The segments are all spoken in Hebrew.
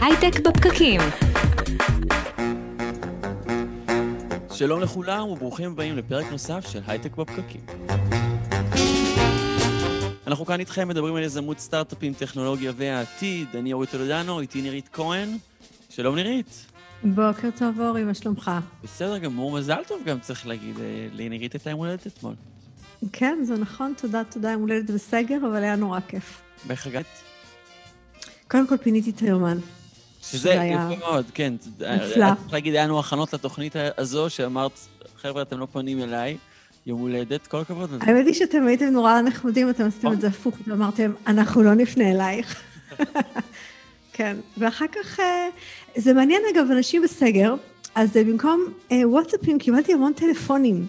הייטק בפקקים. שלום לכולם וברוכים הבאים לפרק נוסף של הייטק בפקקים. אנחנו כאן איתכם מדברים על יזמות סטארט-אפים, טכנולוגיה והעתיד. אני אורי טולדנו, איתי נירית כהן. שלום נירית. בוקר טוב אורי, מה שלומך? בסדר גמור, מזל טוב גם צריך להגיד. אה, לנירית הייתה יום הולדת אתמול. כן, זה נכון, תודה, תודה, יום הולדת בסגר, אבל היה נורא כיף. ואיך הגעת? קודם כל פיניתי את היומן. שזה יפה מאוד, כן. נפלא. צריך להגיד, היה לנו הכנות לתוכנית הזו, שאמרת, חבר'ה, אתם לא פונים אליי, יום הולדת, כל הכבוד לזה. האמת היא שאתם הייתם נורא נחמדים, אתם עשיתם את זה הפוך, ואמרתם, אנחנו לא נפנה אלייך. כן, ואחר כך, אה, זה מעניין אגב, אנשים בסגר, אז אה, במקום אה, וואטסאפים קיבלתי המון טלפונים,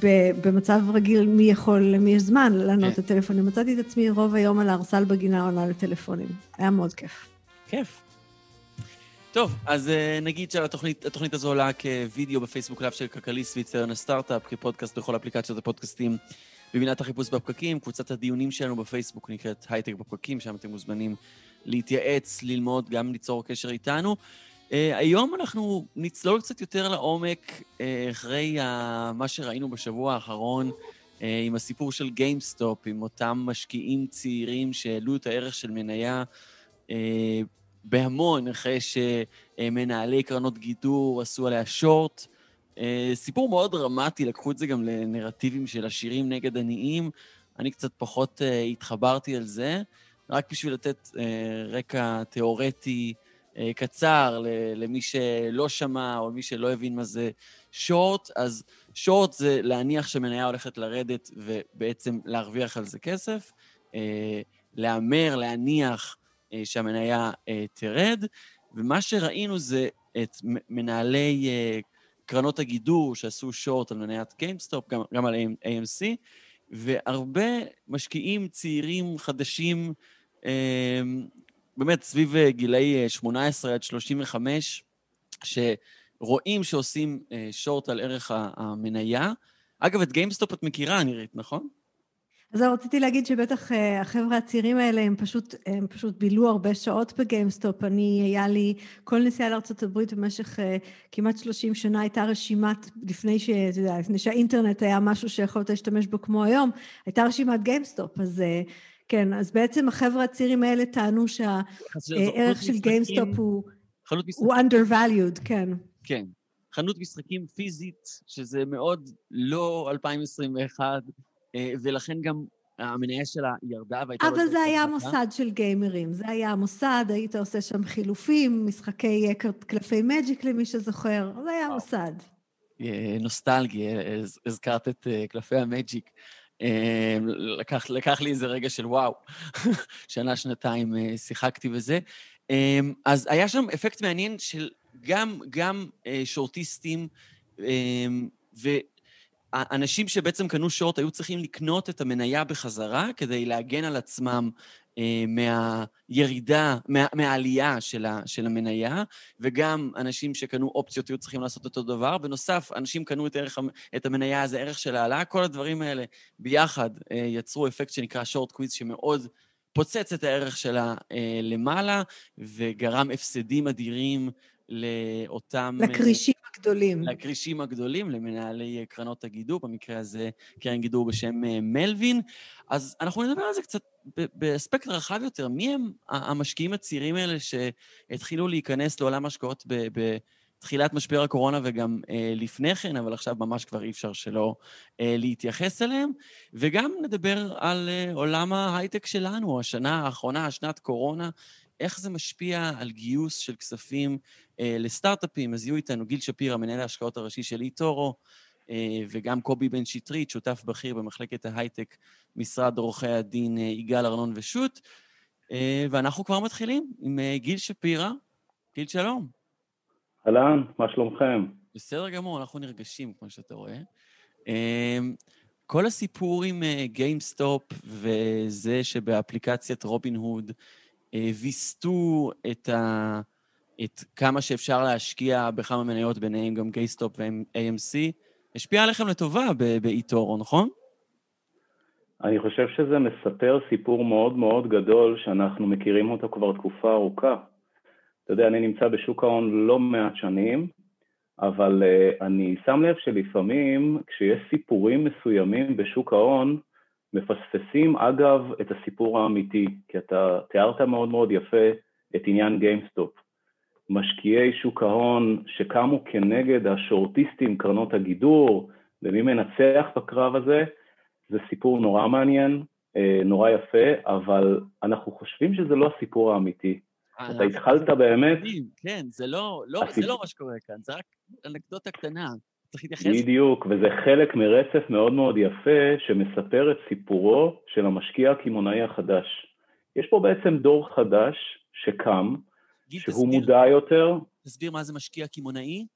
ובמצב רגיל מי יכול, למי יש זמן לענות כן. לטלפונים, מצאתי את עצמי רוב היום על הארסל בגינה עונה לטלפונים, היה מאוד כיף. כיף. טוב, אז uh, נגיד שהתוכנית הזו עולה כווידאו בפייסבוק לאב של כלכליסט ויציון הסטארט-אפ, כפודקאסט בכל אפליקציות הפודקאסטים במדינת החיפוש בפקקים. קבוצת הדיונים שלנו בפייסבוק נקראת הייטק בפקקים, שם אתם מוזמנים להתייעץ, ללמוד, גם ליצור קשר איתנו. Uh, היום אנחנו נצלול קצת יותר לעומק uh, אחרי מה שראינו בשבוע האחרון אה, עם הסיפור של גיימסטופ, עם אותם משקיעים צעירים שהעלו את הערך של מניה. בהמון, אחרי שמנהלי קרנות גידור עשו עליה שורט. אה, סיפור מאוד דרמטי, לקחו את זה גם לנרטיבים של עשירים נגד עניים. אני קצת פחות אה, התחברתי על זה, רק בשביל לתת אה, רקע תיאורטי קצר למי שלא שמע או למי שלא הבין מה זה שורט. אז שורט זה להניח שמניה הולכת לרדת ובעצם להרוויח על זה כסף. להמר, להניח, אה, שהמניה אה, תרד, ומה שראינו זה את מנהלי אה, קרנות הגידור שעשו שורט על מניית גיימסטופ, גם על AMC, והרבה משקיעים צעירים חדשים, באמת סביב גילאי 18 עד 35, שרואים שעושים שורט על ערך המניה. אגב, את גיימסטופ את מכירה, נירית, נכון? אז רציתי להגיד שבטח אה, החבר'ה הצעירים האלה, הם פשוט, הם פשוט בילו הרבה שעות בגיימסטופ. אני, היה לי כל נסיעה לארה"ב במשך כמעט 30 שנה, הייתה רשימת, לפני ש... יודע, לפני שהאינטרנט היה משהו שיכולת להשתמש בו כמו היום, הייתה רשימת גיימסטופ. אז כן, אז בעצם החבר'ה הצעירים האלה טענו שהערך של גיימסטופ הוא, הוא undervalued, כן. כן. חנות משחקים פיזית, שזה מאוד לא 2021, ולכן גם המניה שלה ירדה והייתה... אבל זה היה מוסד של גיימרים, זה היה המוסד, היית עושה שם חילופים, משחקי קלפי מג'יק למי שזוכר, זה היה מוסד. נוסטלגי, הזכרת את קלפי המג'יק. לקח, לקח לי איזה רגע של וואו, שנה, שנתיים שיחקתי בזה. אז היה שם אפקט מעניין של גם, גם שורטיסטים, ו... האנשים שבעצם קנו שורט היו צריכים לקנות את המניה בחזרה כדי להגן על עצמם אה, מהירידה, מה, מהעלייה של, ה, של המניה, וגם אנשים שקנו אופציות היו צריכים לעשות אותו דבר. בנוסף, אנשים קנו את, ערך, את המניה, זה ערך של העלאה. כל הדברים האלה ביחד אה, יצרו אפקט שנקרא שורט קוויז, שמאוד פוצץ את הערך שלה אה, למעלה, וגרם הפסדים אדירים לאותם... לקרישים הגדולים. לקרישים הגדולים, למנהלי קרנות הגידור, במקרה הזה קרן גידור בשם אה, מלווין. אז אנחנו נדבר על זה קצת באספקט רחב יותר. מי הם המשקיעים הצעירים האלה שהתחילו להיכנס לעולם השקעות בתחילת משבר הקורונה וגם אה, לפני כן, אבל עכשיו ממש כבר אי אפשר שלא אה, להתייחס אליהם. וגם נדבר על אה, עולם ההייטק שלנו, השנה האחרונה, שנת קורונה, איך זה משפיע על גיוס של כספים אה, לסטארט-אפים. אז יהיו איתנו גיל שפירא, מנהל ההשקעות הראשי של איטורו, אה, וגם קובי בן שטרית, שותף בכיר במחלקת ההייטק, משרד עורכי הדין אה, יגאל ארנון ושות'. אה, ואנחנו כבר מתחילים עם אה, גיל שפירא. גיל, שלום. אהלן, מה שלומכם? בסדר גמור, אנחנו נרגשים, כמו שאתה רואה. אה, כל הסיפור עם גיימסטופ וזה שבאפליקציית רובין הוד ויסתו את, ה, את כמה שאפשר להשקיע בכמה מניות, ביניהם גם גיימסטופ ו-AMC, השפיע עליכם לטובה באיטורו, נכון? אני חושב שזה מספר סיפור מאוד מאוד גדול שאנחנו מכירים אותו כבר תקופה ארוכה. אתה יודע, אני נמצא בשוק ההון לא מעט שנים, אבל uh, אני שם לב שלפעמים כשיש סיפורים מסוימים בשוק ההון, מפספסים אגב את הסיפור האמיתי, כי אתה תיארת מאוד מאוד יפה את עניין גיימסטופ. משקיעי שוק ההון שקמו כנגד השורטיסטים, קרנות הגידור, ומי מנצח בקרב הזה, זה סיפור נורא מעניין, אה, נורא יפה, אבל אנחנו חושבים שזה לא הסיפור האמיתי. אתה התחלת באמת... כן, זה לא, לא, זה לא מה שקורה כאן, זה רק אנקדוטה קטנה. צריך להתייחס... בדיוק, וזה חלק מרצף מאוד מאוד יפה שמספר את סיפורו של המשקיע הקמעונאי החדש. יש פה בעצם דור חדש שקם, גיל, שהוא תסביר, מודע יותר. תסביר מה זה משקיע קמעונאי.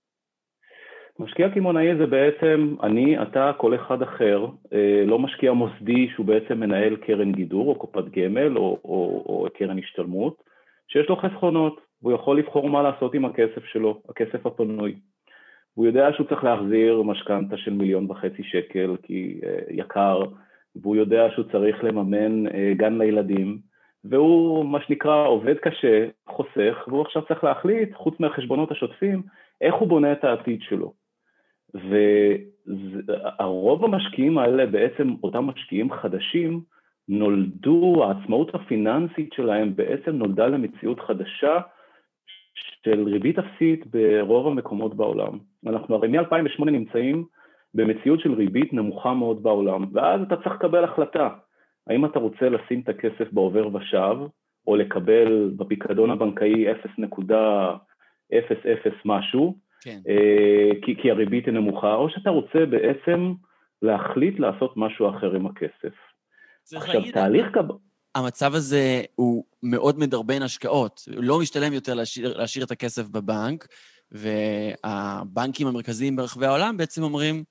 משקיע קמעונאי זה בעצם אני, אתה, כל אחד אחר, אה, לא משקיע מוסדי שהוא בעצם מנהל קרן גידור או קופת גמל או, או, או קרן השתלמות, שיש לו חסכונות, והוא יכול לבחור מה לעשות עם הכסף שלו, הכסף הפנוי. הוא יודע שהוא צריך להחזיר משכנתה של מיליון וחצי שקל כי uh, יקר, והוא יודע שהוא צריך לממן uh, גן לילדים, והוא מה שנקרא עובד קשה, חוסך, והוא עכשיו צריך להחליט, חוץ מהחשבונות השוטפים, איך הוא בונה את העתיד שלו. והרוב המשקיעים האלה, בעצם אותם משקיעים חדשים, נולדו, העצמאות הפיננסית שלהם בעצם נולדה למציאות חדשה של ריבית אפסית ברוב המקומות בעולם. אנחנו הרי מ-2008 נמצאים במציאות של ריבית נמוכה מאוד בעולם, ואז אתה צריך לקבל החלטה, האם אתה רוצה לשים את הכסף בעובר ושב, או לקבל בפיקדון הבנקאי 0.00 משהו, כן. אה, כי, כי הריבית היא נמוכה, או שאתה רוצה בעצם להחליט לעשות משהו אחר עם הכסף. עכשיו, תהליך... קב... המצב הזה הוא מאוד מדרבן השקעות. לא משתלם יותר להשאיר, להשאיר את הכסף בבנק, והבנקים המרכזיים ברחבי העולם בעצם אומרים,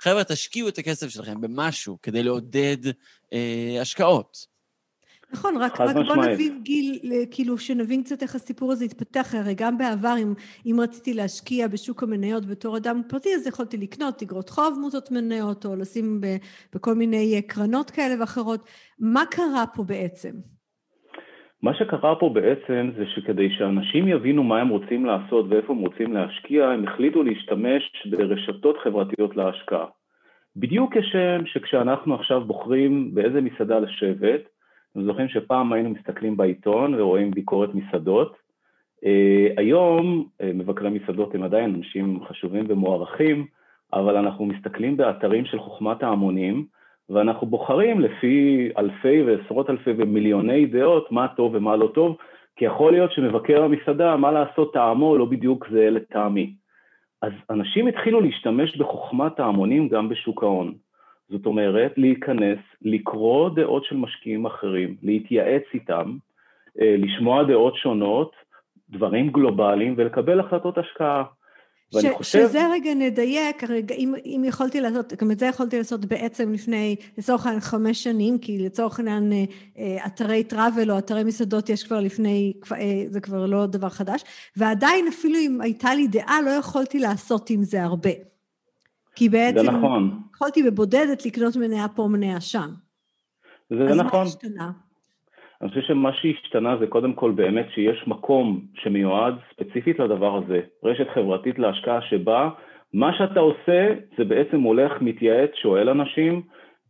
חבר'ה, תשקיעו את הכסף שלכם במשהו כדי לעודד אה, השקעות. נכון, רק, רק בוא נבין גיל, כאילו שנבין קצת איך הסיפור הזה התפתח, הרי גם בעבר אם, אם רציתי להשקיע בשוק המניות בתור אדם פרטי, אז יכולתי לקנות אגרות חוב מוטות מניות, או לשים ב, בכל מיני אה, קרנות כאלה ואחרות. מה קרה פה בעצם? מה שקרה פה בעצם זה שכדי שאנשים יבינו מה הם רוצים לעשות ואיפה הם רוצים להשקיע, הם החליטו להשתמש ברשתות חברתיות להשקעה. בדיוק כשם שכשאנחנו עכשיו בוחרים באיזה מסעדה לשבת, אתם זוכרים שפעם היינו מסתכלים בעיתון ורואים ביקורת מסעדות. Uh, היום uh, מבקרי מסעדות הם עדיין אנשים חשובים ומוערכים, אבל אנחנו מסתכלים באתרים של חוכמת ההמונים, ואנחנו בוחרים לפי אלפי ועשרות אלפי ומיליוני דעות מה טוב ומה לא טוב, כי יכול להיות שמבקר המסעדה, מה לעשות, טעמו לא בדיוק זה לטעמי. אז אנשים התחילו להשתמש בחוכמת ההמונים גם בשוק ההון. זאת אומרת, להיכנס, לקרוא דעות של משקיעים אחרים, להתייעץ איתם, אה, לשמוע דעות שונות, דברים גלובליים ולקבל החלטות השקעה. ש, חושב... שזה רגע נדייק, הרגע, אם, אם יכולתי לעשות, גם את זה יכולתי לעשות בעצם לפני, לצורך העניין חמש שנים, כי לצורך העניין אה, אה, אתרי טראבל או אתרי מסעדות יש כבר לפני, זה כבר לא דבר חדש, ועדיין אפילו אם הייתה לי דעה, לא יכולתי לעשות עם זה הרבה. כי בעצם... זה נכון. יכולתי בבודדת לקנות מניה פה, מניה שם. זה אז נכון. אז מה השתנה? אני חושב שמה שהשתנה זה קודם כל באמת שיש מקום שמיועד ספציפית לדבר הזה, רשת חברתית להשקעה שבה מה שאתה עושה זה בעצם הולך, מתייעץ, שואל אנשים,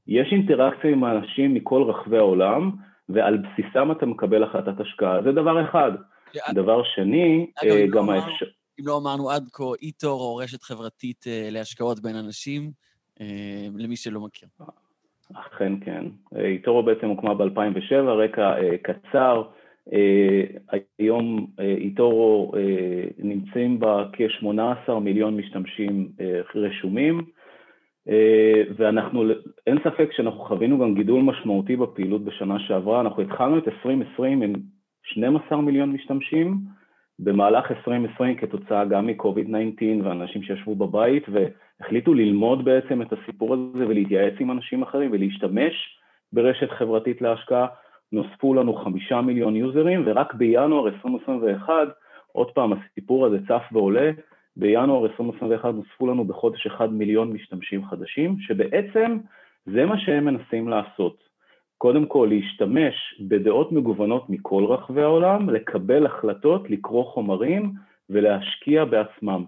יש אינטראקציה עם אנשים מכל רחבי העולם, ועל בסיסם אתה מקבל החלטת השקעה. זה דבר אחד. דבר שני, אה, גם האפשר... אם לא אמרנו עד כה, איטור או רשת חברתית אה, להשקעות בין אנשים, אה, למי שלא מכיר. אכן כן. איטורו בעצם הוקמה ב-2007, רקע קצר. היום איטורו נמצאים בה כ-18 מיליון משתמשים רשומים, ואנחנו, אין ספק שאנחנו חווינו גם גידול משמעותי בפעילות בשנה שעברה. אנחנו התחלנו את 2020 עם 12 מיליון משתמשים, במהלך 2020 כתוצאה גם מ-COVID-19 ואנשים שישבו בבית והחליטו ללמוד בעצם את הסיפור הזה ולהתייעץ עם אנשים אחרים ולהשתמש ברשת חברתית להשקעה, נוספו לנו חמישה מיליון יוזרים ורק בינואר 2021, עוד פעם הסיפור הזה צף ועולה, בינואר 2021 נוספו לנו בחודש אחד מיליון משתמשים חדשים, שבעצם זה מה שהם מנסים לעשות. קודם כל להשתמש בדעות מגוונות מכל רחבי העולם, לקבל החלטות, לקרוא חומרים ולהשקיע בעצמם.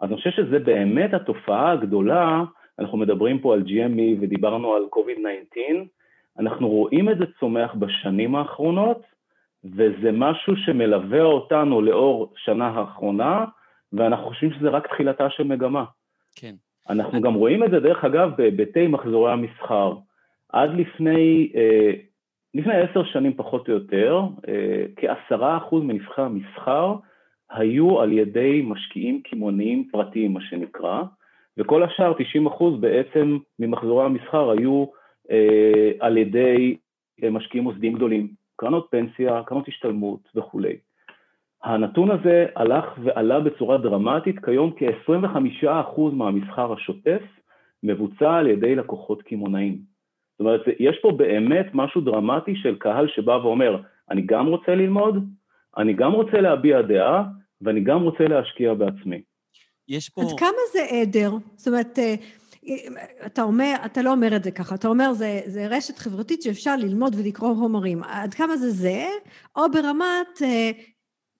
אז אני חושב שזה באמת התופעה הגדולה, אנחנו מדברים פה על GME ודיברנו על COVID-19, אנחנו רואים את זה צומח בשנים האחרונות, וזה משהו שמלווה אותנו לאור שנה האחרונה, ואנחנו חושבים שזה רק תחילתה של מגמה. כן. אנחנו גם רואים את זה, דרך אגב, בהיבטי מחזורי המסחר. עד לפני, אה, לפני עשר שנים פחות או יותר, אה, כעשרה אחוז מנבחי המסחר היו על ידי משקיעים קמעוניים פרטיים, מה שנקרא, וכל השאר, 90 אחוז בעצם ממחזורי המסחר היו אה, על ידי משקיעים מוסדיים גדולים, קרנות פנסיה, קרנות השתלמות וכולי. הנתון הזה הלך ועלה בצורה דרמטית, כיום כ-25% מהמסחר השוטף מבוצע על ידי לקוחות קמעונאים. אומרת, יש פה באמת משהו דרמטי של קהל שבא ואומר, אני גם רוצה ללמוד, אני גם רוצה להביע דעה, ואני גם רוצה להשקיע בעצמי. יש פה... עד כמה זה עדר? זאת אומרת, אה, אתה אומר, אתה לא אומר את זה ככה, אתה אומר זה, זה רשת חברתית שאפשר ללמוד ולקרוא חומרים. עד כמה זה זה? או ברמת אה,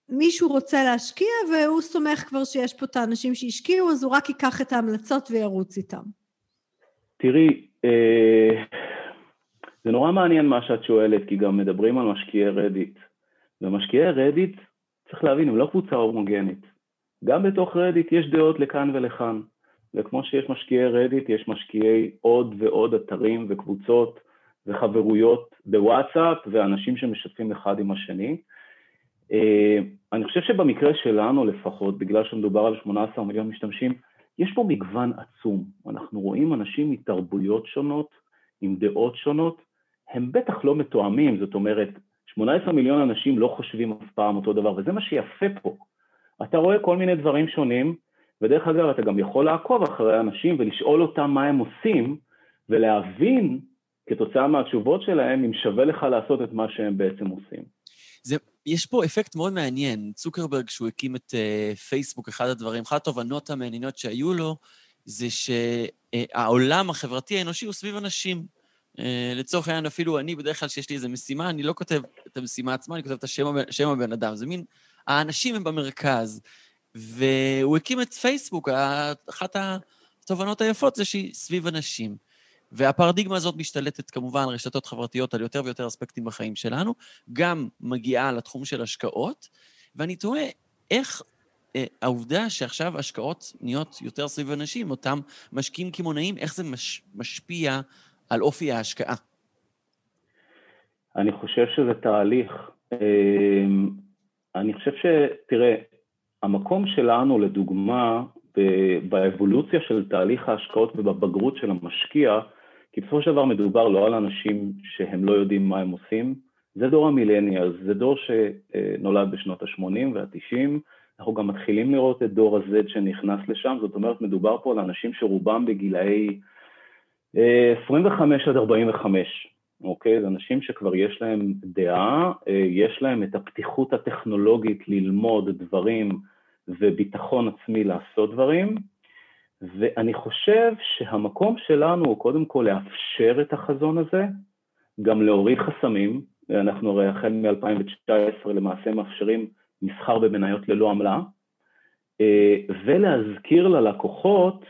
מישהו רוצה להשקיע והוא סומך כבר שיש פה את האנשים שהשקיעו, אז הוא רק ייקח את ההמלצות וירוץ איתם. תראי, אה, זה נורא מעניין מה שאת שואלת, כי גם מדברים על משקיעי רדיט. ומשקיעי רדיט, צריך להבין, הם לא קבוצה הומוגנית. גם בתוך רדיט יש דעות לכאן ולכאן. וכמו שיש משקיעי רדיט, יש משקיעי עוד ועוד אתרים וקבוצות וחברויות בוואטסאפ ואנשים שמשתפים אחד עם השני. אה, אני חושב שבמקרה שלנו לפחות, בגלל שמדובר על 18 מיליון משתמשים, יש פה מגוון עצום. אנחנו רואים אנשים מתרבויות שונות, עם דעות שונות, הם בטח לא מתואמים, זאת אומרת, 18 מיליון אנשים לא חושבים אף פעם אותו דבר, וזה מה שיפה פה. אתה רואה כל מיני דברים שונים, ודרך אגב, אתה גם יכול לעקוב אחרי אנשים ולשאול אותם מה הם עושים, ולהבין כתוצאה מהתשובות שלהם אם שווה לך לעשות את מה שהם בעצם עושים. זה, יש פה אפקט מאוד מעניין. צוקרברג, כשהוא הקים את uh, פייסבוק, אחד הדברים, אחת התובנות המעניינות שהיו לו, זה שהעולם החברתי האנושי הוא סביב אנשים. Uh, לצורך העניין, אפילו אני, בדרך כלל כשיש לי איזו משימה, אני לא כותב את המשימה עצמה, אני כותב את השם, שם הבן אדם. זה מין, האנשים הם במרכז. והוא הקים את פייסבוק, אחת התובנות היפות זה שהיא סביב אנשים. והפרדיגמה הזאת משתלטת כמובן על רשתות חברתיות, על יותר ויותר אספקטים בחיים שלנו, גם מגיעה לתחום של השקעות, ואני תוהה איך אה, העובדה שעכשיו השקעות נהיות יותר סביב אנשים, אותם משקיעים קמעונאים, איך זה מש, משפיע על אופי ההשקעה? אני חושב שזה תהליך. אה, אני חושב ש... תראה, המקום שלנו, לדוגמה, באבולוציה של תהליך ההשקעות ובבגרות של המשקיע, כי בסופו של דבר מדובר לא על אנשים שהם לא יודעים מה הם עושים, זה דור המילניאל, זה דור שנולד בשנות ה-80 וה-90, אנחנו גם מתחילים לראות את דור ה-Z שנכנס לשם, זאת אומרת מדובר פה על אנשים שרובם בגילאי 25 אה, עד 45, אוקיי? זה אנשים שכבר יש להם דעה, אה, יש להם את הפתיחות הטכנולוגית ללמוד דברים וביטחון עצמי לעשות דברים, ואני חושב שהמקום שלנו הוא קודם כל לאפשר את החזון הזה, גם להוריד חסמים, אנחנו הרי החל מ-2019 למעשה מאפשרים מסחר במניות ללא עמלה, אה, ולהזכיר ללקוחות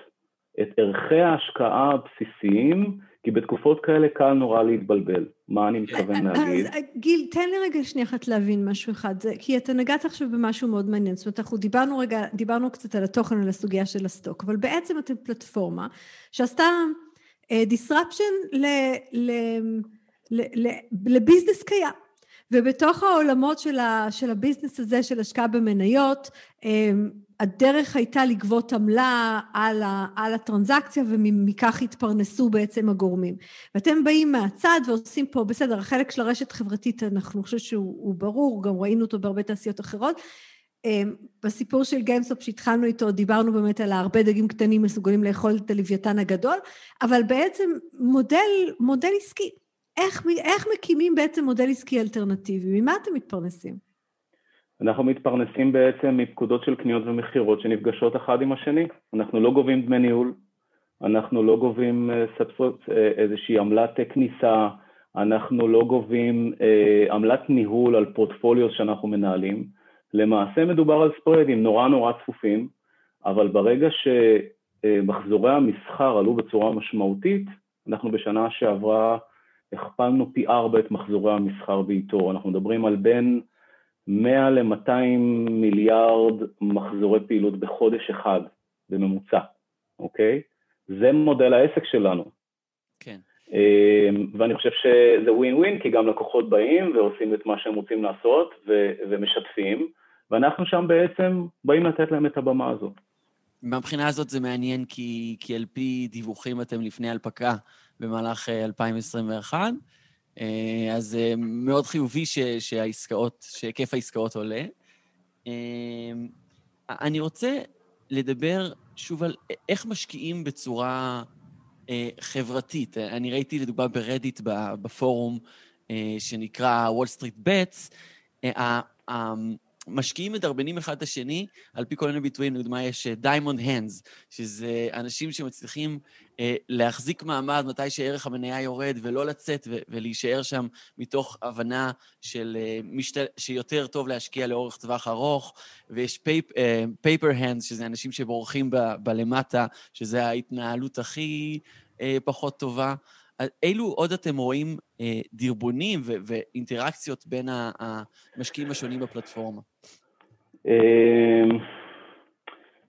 את ערכי ההשקעה הבסיסיים, כי בתקופות כאלה קל נורא להתבלבל. מה אני מתכוון להגיד? גיל, תן לי רגע שנייה אחת להבין משהו אחד, כי אתה נגעת עכשיו במשהו מאוד מעניין. זאת אומרת, אנחנו דיברנו רגע, דיברנו קצת על התוכן, על הסוגיה של הסטוק, אבל בעצם אתם פלטפורמה שעשתה uh, disruption ל, ל, ל, ל, לביזנס קיים. ובתוך העולמות של, ה, של הביזנס הזה של השקעה במניות, um, הדרך הייתה לגבות עמלה על, ה, על הטרנזקציה ומכך התפרנסו בעצם הגורמים. ואתם באים מהצד ועושים פה, בסדר, החלק של הרשת החברתית, אנחנו חושבים שהוא ברור, גם ראינו אותו בהרבה תעשיות אחרות. אמ, בסיפור של גיימסטופ שהתחלנו איתו, דיברנו באמת על הרבה דגים קטנים מסוגלים לאכול את הלוויתן הגדול, אבל בעצם מודל, מודל עסקי. איך, איך מקימים בעצם מודל עסקי אלטרנטיבי? ממה אתם מתפרנסים? אנחנו מתפרנסים בעצם מפקודות של קניות ומכירות שנפגשות אחד עם השני. אנחנו לא גובים דמי ניהול, אנחנו לא גובים אה, סבסוד, אה, איזושהי עמלת כניסה, אנחנו לא גובים אה, עמלת ניהול על פורטפוליו שאנחנו מנהלים. למעשה מדובר על ספרדים נורא נורא צפופים, אבל ברגע שמחזורי המסחר עלו בצורה משמעותית, אנחנו בשנה שעברה הכפלנו פי ארבע את מחזורי המסחר באיתור. אנחנו מדברים על בין 100 ל-200 מיליארד מחזורי פעילות בחודש אחד בממוצע, אוקיי? זה מודל העסק שלנו. כן. אמ, ואני חושב שזה ווין ווין, כי גם לקוחות באים ועושים את מה שהם רוצים לעשות ו- ומשתפים, ואנחנו שם בעצם באים לתת להם את הבמה הזאת. מהבחינה הזאת זה מעניין, כי, כי על פי דיווחים אתם לפני הנפקה במהלך 2021, אה, אה, אז אה, מאוד חיובי ש, שהעסקאות, שהיקף העסקאות עולה. אני רוצה לדבר שוב על איך משקיעים בצורה חברתית. אני ראיתי לדוגמה ברדיט בפורום שנקרא Wall Street Bets, משקיעים מדרבנים אחד את השני, על פי כל מיני ביטויים, לדוגמה יש diamond hands, שזה אנשים שמצליחים להחזיק מעמד מתי שערך המניה יורד ולא לצאת ו- ולהישאר שם מתוך הבנה של uh, משת... שיותר טוב להשקיע לאורך טווח ארוך, ויש paper uh, hands, שזה אנשים שבורחים ב- בלמטה, שזה ההתנהלות הכי uh, פחות טובה. אילו עוד אתם רואים אה, דרבונים ו- ואינטראקציות בין המשקיעים השונים בפלטפורמה? אמ,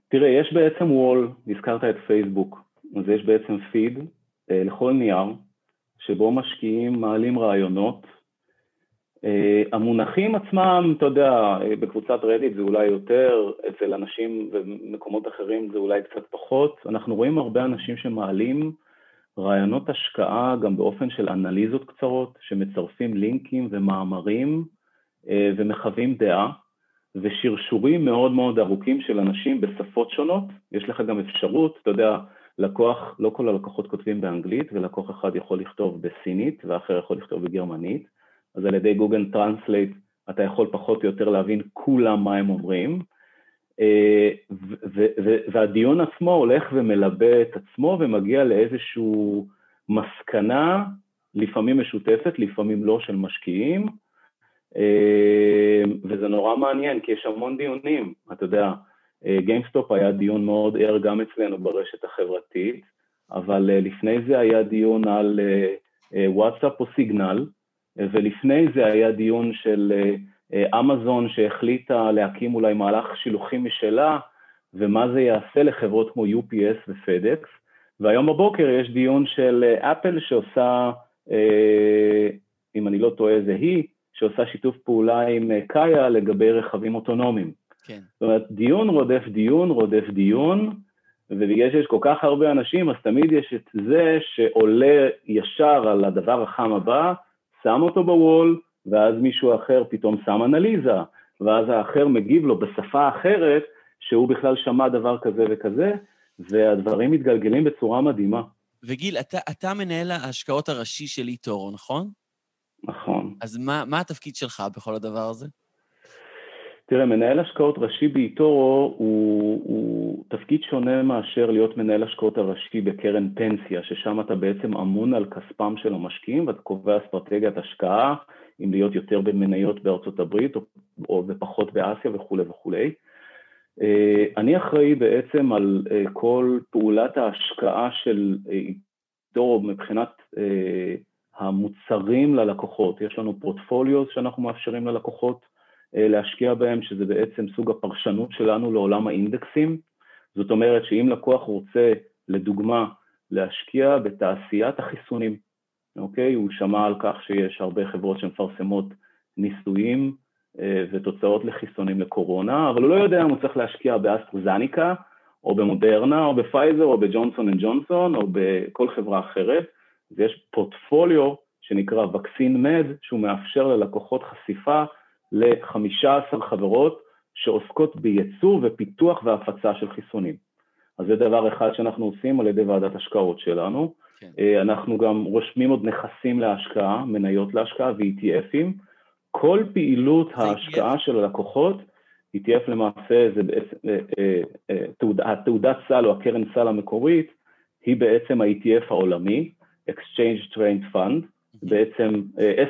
תראה, יש בעצם וול, הזכרת את פייסבוק, אז יש בעצם פיד אה, לכל נייר, שבו משקיעים מעלים רעיונות. אה, המונחים עצמם, אתה יודע, בקבוצת רדיט זה אולי יותר, אצל אנשים ומקומות אחרים זה אולי קצת פחות. אנחנו רואים הרבה אנשים שמעלים רעיונות השקעה גם באופן של אנליזות קצרות, שמצרפים לינקים ומאמרים אה, ומחווים דעה, ושרשורים מאוד מאוד ארוכים של אנשים בשפות שונות. יש לך גם אפשרות, אתה יודע, לקוח, לא כל הלקוחות כותבים באנגלית, ולקוח אחד יכול לכתוב בסינית, ואחר יכול לכתוב בגרמנית, אז על ידי Google Translate אתה יכול פחות או יותר להבין כולם מה הם אומרים, אה, והדיון עצמו הולך ומלבה את עצמו ומגיע לאיזושהי מסקנה, לפעמים משותפת, לפעמים לא, של משקיעים, אה, וזה נורא מעניין, כי יש המון דיונים, אתה יודע, גיימסטופ אה, היה דיון מאוד ער גם אצלנו ברשת החברתית, אבל לפני זה היה דיון על וואטסאפ או סיגנל, ולפני זה היה דיון של אמזון שהחליטה להקים אולי מהלך שילוחים משלה, ומה זה יעשה לחברות כמו UPS ופדקס. והיום בבוקר יש דיון של אפל שעושה, אה, אם אני לא טועה זה היא, שעושה שיתוף פעולה עם אה, קאיה לגבי רכבים אוטונומיים. כן. זאת אומרת, דיון רודף דיון רודף דיון, ובגלל שיש כל כך הרבה אנשים, אז תמיד יש את זה שעולה ישר על הדבר החם הבא, שם אותו בוול, ואז מישהו אחר פתאום שם אנליזה, ואז האחר מגיב לו בשפה אחרת, שהוא בכלל שמע דבר כזה וכזה, והדברים מתגלגלים בצורה מדהימה. וגיל, אתה, אתה מנהל ההשקעות הראשי של איטורו, נכון? נכון. אז מה, מה התפקיד שלך בכל הדבר הזה? תראה, מנהל השקעות ראשי באיטורו הוא, הוא תפקיד שונה מאשר להיות מנהל השקעות הראשי בקרן פנסיה, ששם אתה בעצם אמון על כספם של המשקיעים ואתה קובע אסטרטגיית השקעה, אם להיות יותר במניות בארצות הברית או, או ופחות באסיה וכולי וכולי. אה, אני אחראי בעצם על אה, כל פעולת ההשקעה של איטורו מבחינת אה, המוצרים ללקוחות. יש לנו פורטפוליו שאנחנו מאפשרים ללקוחות להשקיע בהם, שזה בעצם סוג הפרשנות שלנו לעולם האינדקסים. זאת אומרת שאם לקוח רוצה, לדוגמה, להשקיע בתעשיית החיסונים, אוקיי? הוא שמע על כך שיש הרבה חברות שמפרסמות ניסויים אה, ותוצאות לחיסונים לקורונה, אבל הוא לא יודע אם הוא צריך להשקיע באסטרהזניקה, או במודרנה, או בפייזר, או בג'ונסון אנד ג'ונסון, או בכל חברה אחרת. ויש פורטפוליו שנקרא Vaccine Med, שהוא מאפשר ללקוחות חשיפה ל-15 חברות שעוסקות בייצור ופיתוח והפצה של חיסונים. אז זה דבר אחד שאנחנו עושים על ידי ועדת השקעות שלנו. כן. אה, אנחנו גם רושמים עוד נכסים להשקעה, מניות להשקעה ו-ETFים. כל פעילות ההשקעה של הלקוחות, ETF למעשה זה בעצם, אה, אה, התעודת סל או הקרן סל המקורית, היא בעצם ה-ETF העולמי, Exchange Trained Fund, בעצם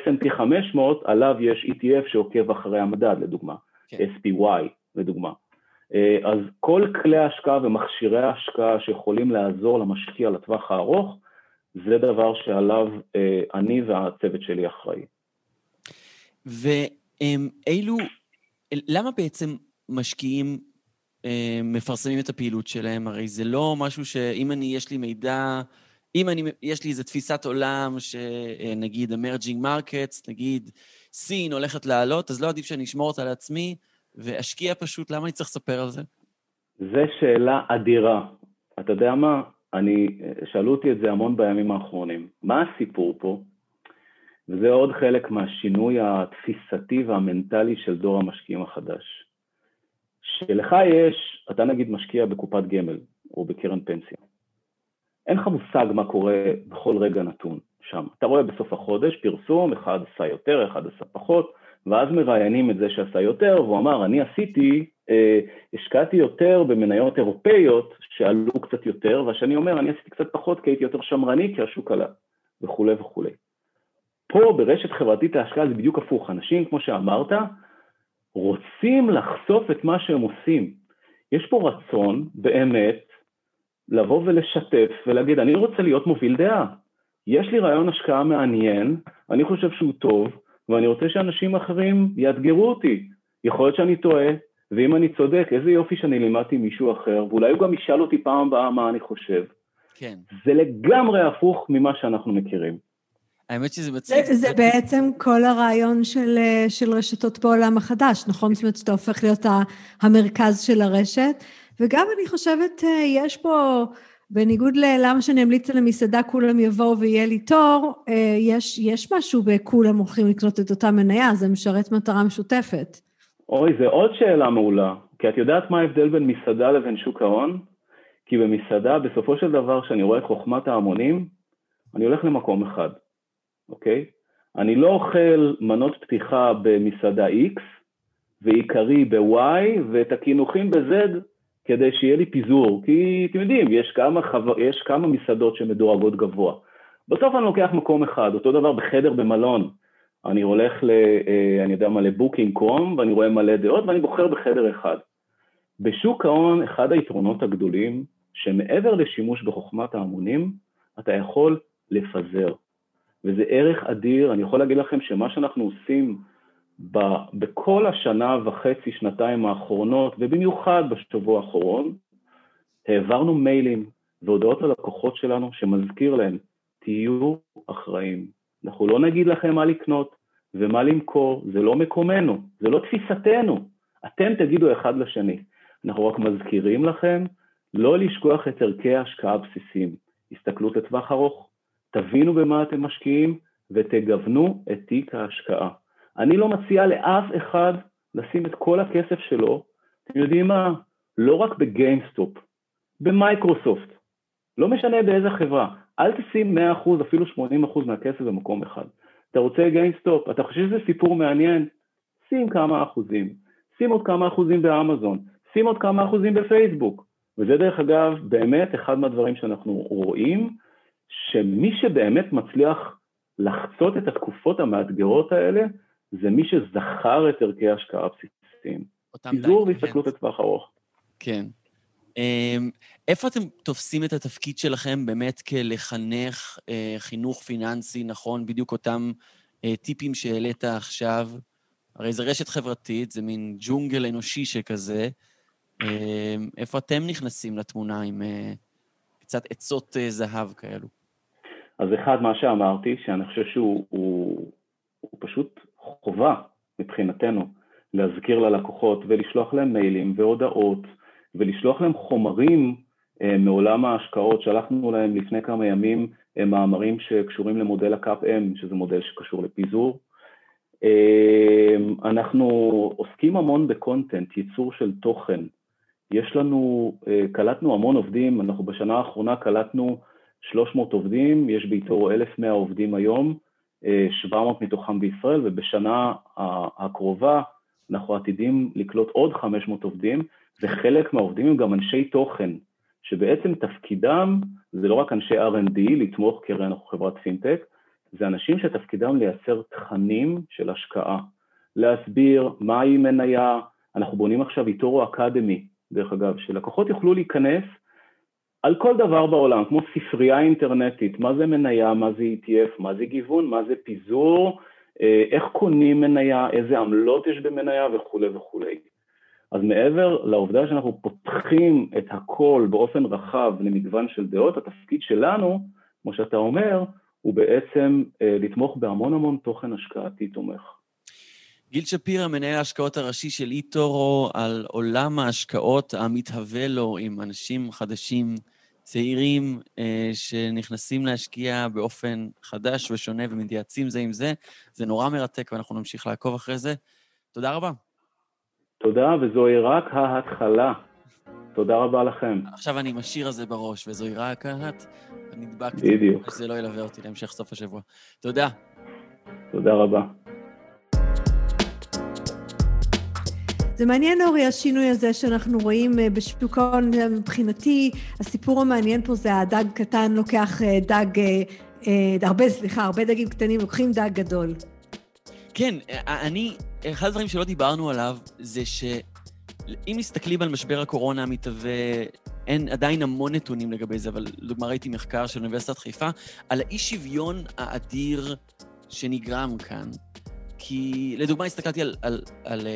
S&P 500, עליו יש ETF שעוקב אחרי המדד, לדוגמה, כן. SPY, לדוגמה. אז כל כלי ההשקעה ומכשירי ההשקעה שיכולים לעזור למשקיע לטווח הארוך, זה דבר שעליו אני והצוות שלי אחראי. ואילו, למה בעצם משקיעים אה, מפרסמים את הפעילות שלהם? הרי זה לא משהו שאם אני, יש לי מידע, אם אני, יש לי איזו תפיסת עולם שנגיד emerging markets, נגיד סין הולכת לעלות, אז לא עדיף שאני אשמור אותה לעצמי ואשקיע פשוט, למה אני צריך לספר על זה? זו שאלה אדירה. אתה יודע מה? אני, שאלו אותי את זה המון בימים האחרונים. מה הסיפור פה? וזה עוד חלק מהשינוי התפיסתי והמנטלי של דור המשקיעים החדש. שלך יש, אתה נגיד משקיע בקופת גמל או בקרן פנסיה. אין לך מושג מה קורה בכל רגע נתון שם. אתה רואה בסוף החודש פרסום, אחד עשה יותר, אחד עשה פחות, ואז מראיינים את זה שעשה יותר, והוא אמר, אני עשיתי, אה, השקעתי יותר במניות אירופאיות שעלו קצת יותר, והשני אומר, אני עשיתי קצת פחות כי הייתי יותר שמרני כי השוק עלה, וכולי וכולי. פה ברשת חברתית ההשקעה זה בדיוק הפוך, אנשים, כמו שאמרת, רוצים לחשוף את מה שהם עושים. יש פה רצון באמת לבוא ולשתף ולהגיד, אני רוצה להיות מוביל דעה. יש לי רעיון השקעה מעניין, אני חושב שהוא טוב, ואני רוצה שאנשים אחרים יאתגרו אותי. יכול להיות שאני טועה, ואם אני צודק, איזה יופי שאני לימדתי מישהו אחר, ואולי הוא גם ישאל אותי פעם הבאה מה אני חושב. כן. זה לגמרי הפוך ממה שאנחנו מכירים. האמת שזה מצחיק. זה, זה בעצם כל הרעיון של, אה, של רשתות בעולם החדש, נכון? זאת אומרת שאתה הופך להיות המרכז של הרשת. וגם אני חושבת, אה, יש פה, בניגוד ללמה שאני אמליץ על המסעדה, כולם יבואו ויהיה לי תור, אה, יש, יש משהו בכולם הולכים לקנות את אותה מניה, זה משרת מטרה משותפת. אוי, זו עוד שאלה מעולה. כי את יודעת מה ההבדל בין מסעדה לבין שוק ההון? כי במסעדה, בסופו של דבר, כשאני רואה את חוכמת ההמונים, אני הולך למקום אחד. אוקיי? אני לא אוכל מנות פתיחה במסעדה X ועיקרי ב-Y ואת הקינוחים ב-Z כדי שיהיה לי פיזור, כי אתם יודעים, יש כמה, חו... יש כמה מסעדות שמדורגות גבוה. בסוף אני לוקח מקום אחד, אותו דבר בחדר במלון. אני הולך ל... אה, אני יודע מה, לבוקינג קום, ואני רואה מלא דעות, ואני בוחר בחדר אחד. בשוק ההון, אחד היתרונות הגדולים, שמעבר לשימוש בחוכמת ההמונים, אתה יכול לפזר. וזה ערך אדיר, אני יכול להגיד לכם שמה שאנחנו עושים ב, בכל השנה וחצי, שנתיים האחרונות, ובמיוחד בשבוע האחרון, העברנו מיילים והודעות ללקוחות שלנו שמזכיר להם, תהיו אחראים. אנחנו לא נגיד לכם מה לקנות ומה למכור, זה לא מקומנו, זה לא תפיסתנו. אתם תגידו אחד לשני. אנחנו רק מזכירים לכם לא לשכוח את ערכי ההשקעה הבסיסיים, הסתכלות לטווח ארוך, תבינו במה אתם משקיעים ותגוונו את תיק ההשקעה. אני לא מציע לאף אחד לשים את כל הכסף שלו, אתם יודעים מה? לא רק בגיימסטופ, במייקרוסופט, לא משנה באיזה חברה, אל תשים 100% אפילו 80% מהכסף במקום אחד. אתה רוצה גיימסטופ, אתה חושב שזה סיפור מעניין? שים כמה אחוזים, שים עוד כמה אחוזים באמזון, שים עוד כמה אחוזים בפייסבוק. וזה דרך אגב באמת אחד מהדברים שאנחנו רואים, שמי שבאמת מצליח לחצות את התקופות המאתגרות האלה, זה מי שזכר את ערכי ההשקעה הבסיסיים. פיזור והסתכלות לטווח ארוך. כן. אמ, איפה אתם תופסים את התפקיד שלכם באמת כלחנך אה, חינוך פיננסי נכון, בדיוק אותם אה, טיפים שהעלית עכשיו? הרי זו רשת חברתית, זה מין ג'ונגל אנושי שכזה. אמ, איפה אתם נכנסים לתמונה עם אה, קצת עצות זהב כאלו? אז אחד, מה שאמרתי, שאני חושב שהוא הוא, הוא פשוט חובה מבחינתנו להזכיר ללקוחות ולשלוח להם מיילים והודעות ולשלוח להם חומרים אה, מעולם ההשקעות, שלחנו להם לפני כמה ימים אה, מאמרים שקשורים למודל הקאפ-אם, שזה מודל שקשור לפיזור. אה, אנחנו עוסקים המון בקונטנט, ייצור של תוכן. יש לנו, קלטנו המון עובדים, אנחנו בשנה האחרונה קלטנו 300 עובדים, יש באיתור 1,100 עובדים היום, 700 אה, מתוכם בישראל, ובשנה הקרובה אנחנו עתידים לקלוט עוד 500 עובדים, וחלק מהעובדים הם גם אנשי תוכן, שבעצם תפקידם זה לא רק אנשי R&D, לתמוך, כי הרי אנחנו חברת פינטק, זה אנשים שתפקידם לייצר תכנים של השקעה, להסביר מהי מניה, אנחנו בונים עכשיו איתורו אקדמי, דרך אגב, שלקוחות יוכלו להיכנס על כל דבר בעולם, כמו ספרייה אינטרנטית, מה זה מניה, מה זה ETF, מה זה גיוון, מה זה פיזור, אה, איך קונים מניה, איזה עמלות יש במניה וכולי וכולי. אז מעבר לעובדה שאנחנו פותחים את הכל באופן רחב למגוון של דעות, התפקיד שלנו, כמו שאתה אומר, הוא בעצם אה, לתמוך בהמון המון תוכן השקעתי תומך. גיל שפירא, מנהל ההשקעות הראשי של איטורו, על עולם ההשקעות המתהווה לו עם אנשים חדשים, צעירים, אה, שנכנסים להשקיע באופן חדש ושונה ומתייעצים זה עם זה. זה נורא מרתק ואנחנו נמשיך לעקוב אחרי זה. תודה רבה. תודה, וזוהי רק ההתחלה. תודה רבה לכם. עכשיו אני עם השיר הזה בראש, וזוהי רק ההת... נדבקתי. בדיוק. שזה לא ילווה אותי להמשך סוף השבוע. תודה. תודה רבה. זה מעניין, אורי, השינוי הזה שאנחנו רואים אה, בשוק ההון, מבחינתי, הסיפור המעניין פה זה הדג קטן לוקח אה, דג, אה, הרבה, סליחה, הרבה דגים קטנים לוקחים דג גדול. כן, אני, אחד הדברים שלא דיברנו עליו זה שאם מסתכלים על משבר הקורונה המתהווה, אין עדיין המון נתונים לגבי זה, אבל לדוגמה ראיתי מחקר של אוניברסיטת חיפה על האי שוויון האדיר שנגרם כאן. כי לדוגמה הסתכלתי על, על, על, על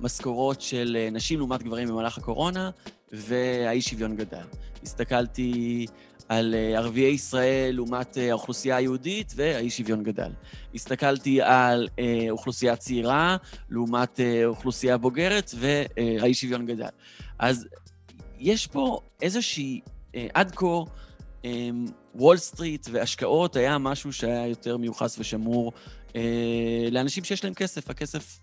משכורות של אה, נשים לעומת גברים במהלך הקורונה, והאי שוויון גדל. הסתכלתי על אה, ערביי ישראל לעומת אה, האוכלוסייה היהודית, והאי שוויון גדל. הסתכלתי על אוכלוסייה צעירה לעומת אוכלוסייה בוגרת, והאי שוויון גדל. אז יש פה איזושהי, עד כה, וול סטריט והשקעות היה משהו שהיה יותר מיוחס ושמור לאנשים שיש להם כסף. הכסף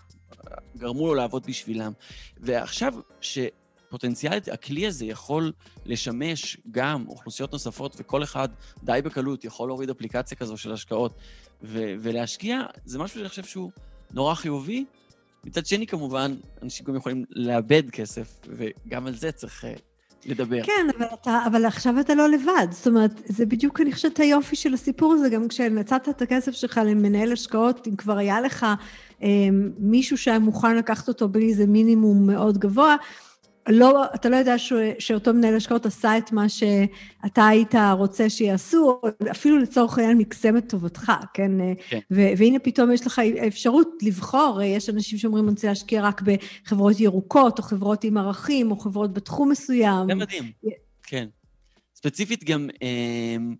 גרמו לו לעבוד בשבילם. ועכשיו, שפוטנציאלית הכלי הזה יכול לשמש גם אוכלוסיות נוספות, וכל אחד די בקלות יכול להוריד אפליקציה כזו של השקעות ו- ולהשקיע, זה משהו שאני חושב שהוא נורא חיובי. מצד שני, כמובן, אנשים גם יכולים לאבד כסף, וגם על זה צריך uh, לדבר. כן, אבל, אתה, אבל עכשיו אתה לא לבד. זאת אומרת, זה בדיוק, אני חושבת, היופי של הסיפור הזה, גם כשנצאת את הכסף שלך למנהל השקעות, אם כבר היה לך מישהו שהיה מוכן לקחת אותו בלי איזה מינימום מאוד גבוה, לא, אתה לא יודע ש, שאותו מנהל השקעות עשה את מה שאתה היית רוצה שיעשו, אפילו לצורך העניין מקסם את טובתך, כן? כן. ו, והנה פתאום יש לך אפשרות לבחור, יש אנשים שאומרים, אני רוצה להשקיע רק בחברות ירוקות, או חברות עם ערכים, או חברות בתחום מסוים. זה מדהים, כן. ספציפית גם אמ,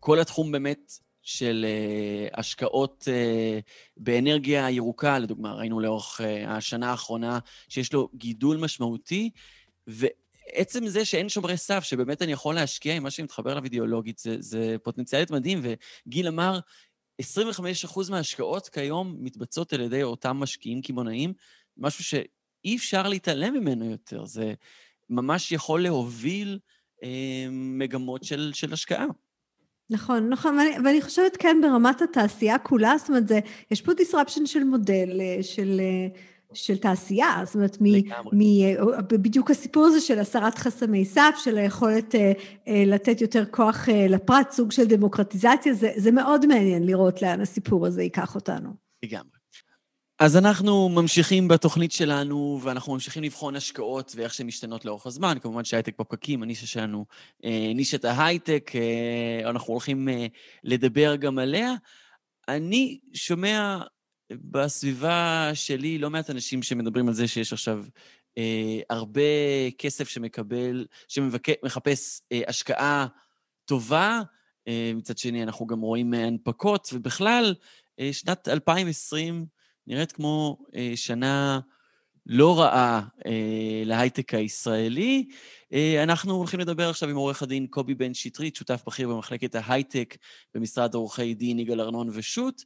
כל התחום באמת של uh, השקעות uh, באנרגיה ירוקה, לדוגמה, ראינו לאורך uh, השנה האחרונה שיש לו גידול משמעותי, ועצם זה שאין שומרי סף, שבאמת אני יכול להשקיע עם מה שמתחבר אליו אידיאולוגית, זה, זה פוטנציאלית מדהים, וגיל אמר, 25% מההשקעות כיום מתבצעות על ידי אותם משקיעים קמעונאים, משהו שאי אפשר להתעלם ממנו יותר, זה ממש יכול להוביל אה, מגמות של, של השקעה. נכון, נכון, ואני, ואני חושבת כן ברמת התעשייה כולה, זאת אומרת, זה, יש פה disruption של מודל, אה, של, אה, של תעשייה, זאת אומרת, מ, מ, אה, בדיוק הסיפור הזה של הסרת חסמי סף, של היכולת אה, אה, לתת יותר כוח אה, לפרט, סוג של דמוקרטיזציה, זה, זה מאוד מעניין לראות לאן הסיפור הזה ייקח אותנו. לגמרי. אז אנחנו ממשיכים בתוכנית שלנו, ואנחנו ממשיכים לבחון השקעות ואיך שהן משתנות לאורך הזמן. כמובן שהייטק בפקקים, הנישה שלנו, אה, נישת ההייטק, אה, אנחנו הולכים אה, לדבר גם עליה. אני שומע בסביבה שלי לא מעט אנשים שמדברים על זה שיש עכשיו הרבה כסף שמקבל, שמחפש השקעה טובה. מצד שני, אנחנו גם רואים הנפקות, ובכלל, שנת 2020, נראית כמו אה, שנה לא רעה אה, להייטק הישראלי. אה, אנחנו הולכים לדבר עכשיו עם עורך הדין קובי בן שטרית, שותף בכיר במחלקת ההייטק במשרד עורכי דין יגאל ארנון ושות',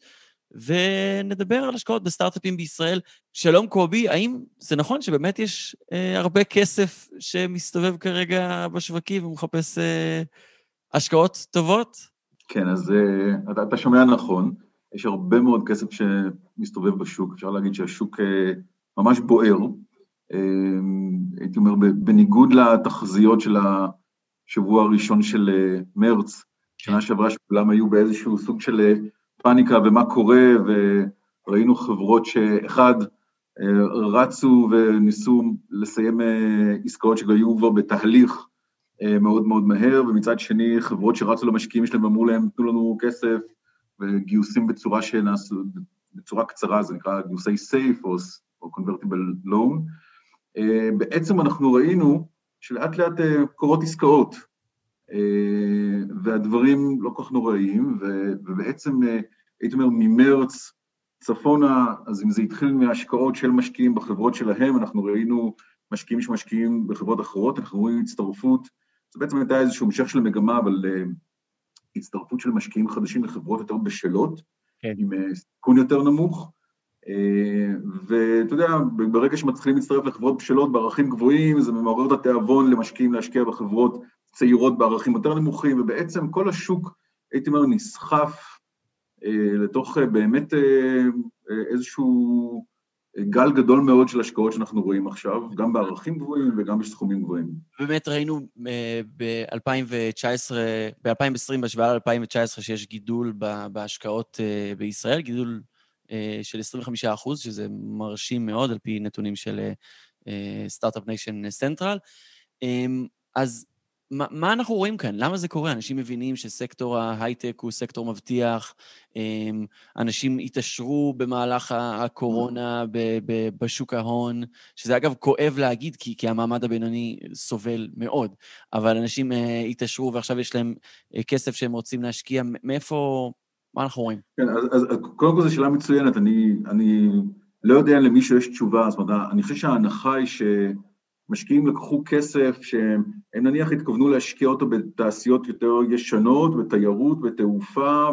ונדבר על השקעות בסטארט-אפים בישראל. שלום קובי, האם זה נכון שבאמת יש אה, הרבה כסף שמסתובב כרגע בשווקים ומחפש אה, השקעות טובות? כן, אז אה, אתה, אתה שומע נכון. יש הרבה מאוד כסף שמסתובב בשוק, אפשר להגיד שהשוק אה, ממש בוער. אה, הייתי אומר, בניגוד לתחזיות של השבוע הראשון של אה, מרץ, שנה שעברה שכולם היו באיזשהו סוג של פאניקה ומה קורה, וראינו חברות שאחד, רצו וניסו לסיים עסקאות שהיו כבר בתהליך מאוד מאוד מהר, ומצד שני חברות שרצו למשקיעים שלהם ואמרו להם, תנו לנו כסף, וגיוסים בצורה שנעשו, בצורה קצרה, זה נקרא גיוסי סייף או, או convertible loan. בעצם אנחנו ראינו שלאט לאט קורות עסקאות, והדברים לא כל כך נוראיים, ובעצם הייתי אומר ממרץ צפונה, אז אם זה התחיל מהשקעות של משקיעים בחברות שלהם, אנחנו ראינו משקיעים שמשקיעים בחברות אחרות, אנחנו רואים הצטרפות, זה בעצם הייתה איזשהו המשך של מגמה, אבל הצטרפות של משקיעים חדשים לחברות יותר בשלות, כן. עם uh, סיכון יותר נמוך, uh, ואתה יודע, ברגע שמתחילים להצטרף לחברות בשלות בערכים גבוהים, זה מעורר את התיאבון למשקיעים להשקיע בחברות צעירות בערכים יותר נמוכים, ובעצם כל השוק, הייתי אומר, נסחף אה, לתוך אה, באמת אה, איזשהו גל גדול מאוד של השקעות שאנחנו רואים עכשיו, גם בערכים גבוהים וגם בסכומים גבוהים. באמת ראינו ב-2019, ב-2020, בהשוואה ל-2019, שיש גידול בהשקעות בישראל, גידול של 25 אחוז, שזה מרשים מאוד על פי נתונים של Start-Up Nation Central. אז מה, מה אנחנו רואים כאן? למה זה קורה? אנשים מבינים שסקטור ההייטק הוא סקטור מבטיח, אמ, אנשים התעשרו במהלך הקורונה ב, ב, בשוק ההון, שזה אגב כואב להגיד, כי, כי המעמד הבינוני סובל מאוד, אבל אנשים אה, התעשרו ועכשיו יש להם אה, כסף שהם רוצים להשקיע, מאיפה, מה אנחנו רואים? כן, אז, אז קודם כל זו שאלה מצוינת, אני, אני לא יודע למישהו יש תשובה, זאת אומרת, אני חושב שההנחה היא ש... משקיעים לקחו כסף שהם נניח התכוונו להשקיע אותו בתעשיות יותר ישנות, בתיירות, בתעופה,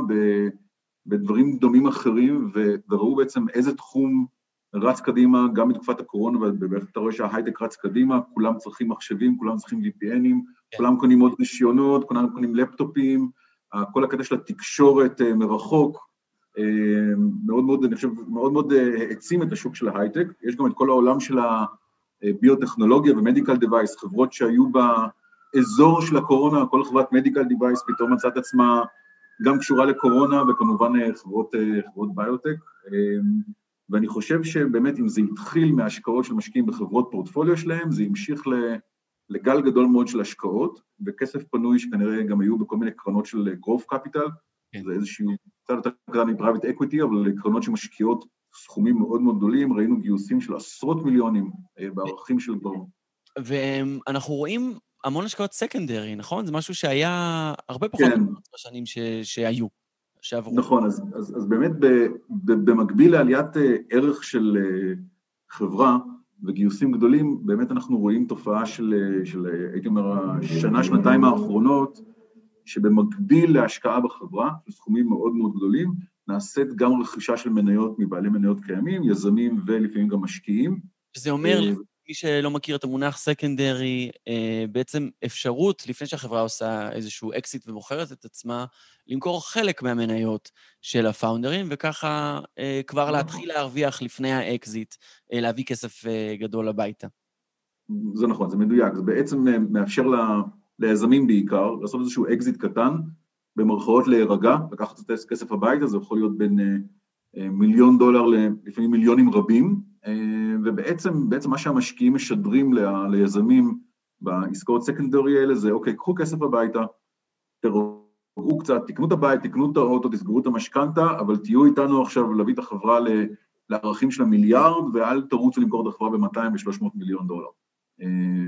בדברים דומים אחרים, וראו בעצם איזה תחום רץ קדימה, גם בתקופת הקורונה, ובאמת אתה רואה שההייטק רץ קדימה, כולם צריכים מחשבים, כולם צריכים VPNים, כן. כולם קונים עוד רישיונות, כולם קונים לפטופים, כל הקטע של התקשורת אה, מרחוק, אה, מאוד מאוד, אני חושב, מאוד מאוד אה, העצים את השוק של ההייטק, יש גם את כל העולם של ה... ביוטכנולוגיה ומדיקל דיווייס, חברות שהיו באזור של הקורונה, כל חברת מדיקל דיווייס פתאום מצאת עצמה גם קשורה לקורונה וכמובן אה, חברות, אה, חברות ביוטק. ואני חושב שבאמת אם זה התחיל מהשקעות של משקיעים בחברות פורטפוליו שלהם, זה המשיך לגל גדול מאוד של השקעות, וכסף פנוי שכנראה גם היו בכל מיני קרנות של growth capital, כן. זה איזשהו, קצת יותר קטן מ private equity, אבל קרנות שמשקיעות סכומים מאוד מאוד גדולים, ראינו גיוסים של עשרות מיליונים אה, בערכים של דור. ואנחנו רואים המון השקעות סקנדרי, נכון? זה משהו שהיה הרבה פחות כן. בשנים ש... שהיו, שעברו. נכון, אז, אז, אז באמת ב, ב, במקביל לעליית אה, ערך של אה, חברה וגיוסים גדולים, באמת אנחנו רואים תופעה של, של הייתי אומר, השנה, שנתיים האחרונות, שבמקביל להשקעה בחברה, סכומים מאוד מאוד גדולים, נעשית גם רכישה של מניות מבעלי מניות קיימים, יזמים ולפעמים גם משקיעים. זה אומר, אה, מי שלא מכיר את המונח secondary, אה, בעצם אפשרות, לפני שהחברה עושה איזשהו אקזיט ומוכרת את עצמה, למכור חלק מהמניות של הפאונדרים, וככה אה, כבר נכון. להתחיל להרוויח לפני האקזיט, להביא כסף גדול הביתה. זה נכון, זה מדויק. זה בעצם מאפשר ליזמים בעיקר לעשות איזשהו אקזיט קטן, במרכאות להירגע, לקחת את הכסף הביתה, זה יכול להיות בין אה, אה, מיליון דולר לפעמים מיליונים רבים, אה, ובעצם בעצם מה שהמשקיעים משדרים ל, ליזמים בעסקאות סקנדרי האלה זה, אוקיי, קחו כסף הביתה, תראו קצת, תקנו את הבית, תקנו את האוטו, תסגרו את המשכנתה, אבל תהיו איתנו עכשיו להביא את החברה לערכים של המיליארד, ואל תרוצו למכור את החברה ב-200 ו-300 מיליון דולר.